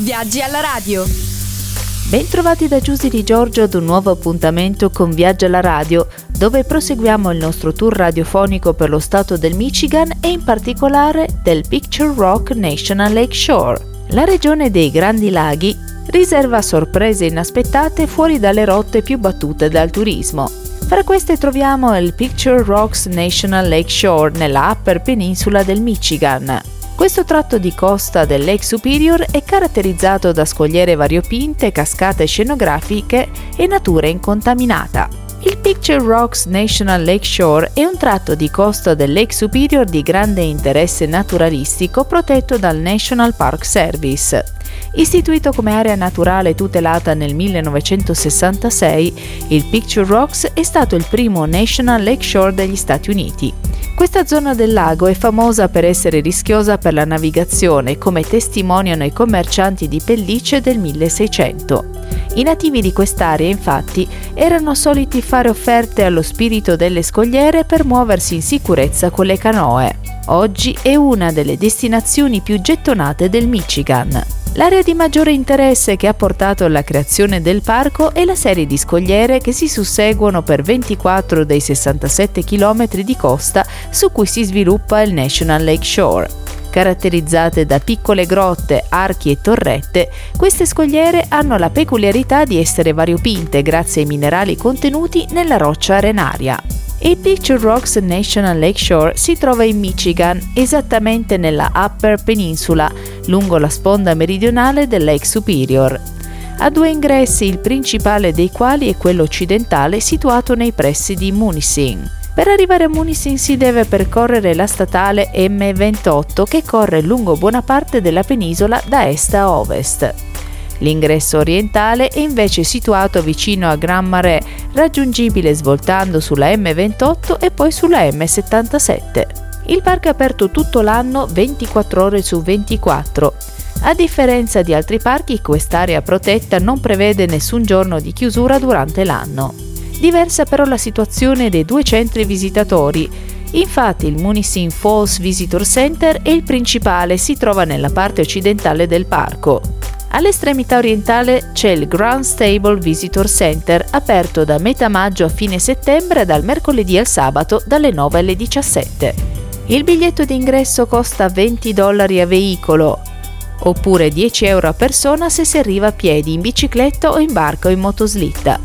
Viaggi alla radio. Bentrovati da Giusy di Giorgio ad un nuovo appuntamento con Viaggi alla radio, dove proseguiamo il nostro tour radiofonico per lo stato del Michigan e in particolare del Picture Rock National Lake Shore. La regione dei Grandi Laghi riserva sorprese inaspettate fuori dalle rotte più battute dal turismo. Fra queste troviamo il Picture Rocks National Lake Shore nella Upper Peninsula del Michigan. Questo tratto di costa del Lake Superior è caratterizzato da scogliere variopinte, cascate scenografiche e natura incontaminata. Il Picture Rocks National Lake Shore è un tratto di costa del Lake Superior di grande interesse naturalistico protetto dal National Park Service. Istituito come area naturale tutelata nel 1966, il Picture Rocks è stato il primo National Lake Shore degli Stati Uniti. Questa zona del lago è famosa per essere rischiosa per la navigazione, come testimoniano i commercianti di pellicce del 1600. I nativi di quest'area, infatti, erano soliti fare offerte allo spirito delle scogliere per muoversi in sicurezza con le canoe. Oggi è una delle destinazioni più gettonate del Michigan. L'area di maggiore interesse che ha portato alla creazione del parco è la serie di scogliere che si susseguono per 24 dei 67 km di costa su cui si sviluppa il National Lake Shore. Caratterizzate da piccole grotte, archi e torrette, queste scogliere hanno la peculiarità di essere variopinte grazie ai minerali contenuti nella roccia arenaria. Il Picture Rocks National Lakeshore si trova in Michigan, esattamente nella Upper Peninsula, lungo la sponda meridionale del Lake Superior. Ha due ingressi, il principale dei quali è quello occidentale situato nei pressi di Munising. Per arrivare a Munising si deve percorrere la statale M28 che corre lungo buona parte della penisola da est a ovest. L'ingresso orientale è invece situato vicino a Grand Marais, raggiungibile svoltando sulla M28 e poi sulla M77. Il parco è aperto tutto l'anno 24 ore su 24. A differenza di altri parchi, quest'area protetta non prevede nessun giorno di chiusura durante l'anno. Diversa però la situazione dei due centri visitatori. Infatti il Munising Falls Visitor Center è il principale, si trova nella parte occidentale del parco. All'estremità orientale c'è il Ground Stable Visitor Center, aperto da metà maggio a fine settembre dal mercoledì al sabato dalle 9 alle 17. Il biglietto d'ingresso costa 20 dollari a veicolo, oppure 10 euro a persona se si arriva a piedi, in bicicletta o in barca o in motoslitta.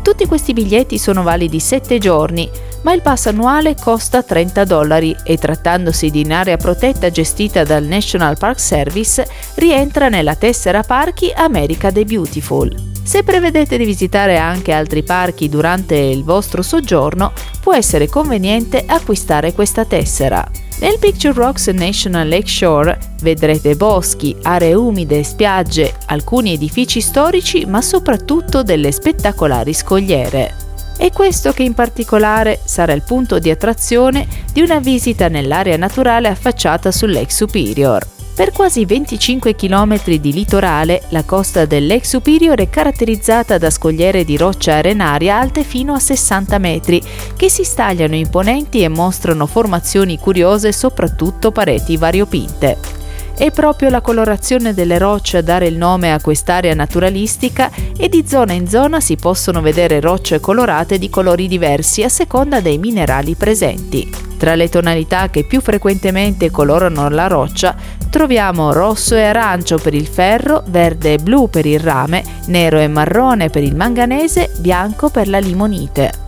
Tutti questi biglietti sono validi 7 giorni, ma il pass annuale costa 30 dollari e trattandosi di un'area protetta gestita dal National Park Service rientra nella tessera parchi America the Beautiful. Se prevedete di visitare anche altri parchi durante il vostro soggiorno, può essere conveniente acquistare questa tessera. Nel Picture Rocks National Lake Shore vedrete boschi, aree umide, spiagge, alcuni edifici storici, ma soprattutto delle spettacolari scogliere. È questo che in particolare sarà il punto di attrazione di una visita nell'area naturale affacciata sul Lake Superior. Per quasi 25 km di litorale, la costa del Lake Superior è caratterizzata da scogliere di roccia arenaria alte fino a 60 metri, che si stagliano imponenti e mostrano formazioni curiose, soprattutto pareti variopinte. È proprio la colorazione delle rocce a dare il nome a quest'area naturalistica e di zona in zona si possono vedere rocce colorate di colori diversi a seconda dei minerali presenti. Tra le tonalità che più frequentemente colorano la roccia troviamo rosso e arancio per il ferro, verde e blu per il rame, nero e marrone per il manganese, bianco per la limonite.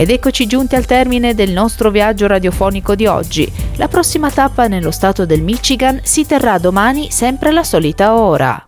Ed eccoci giunti al termine del nostro viaggio radiofonico di oggi. La prossima tappa nello stato del Michigan si terrà domani sempre alla solita ora.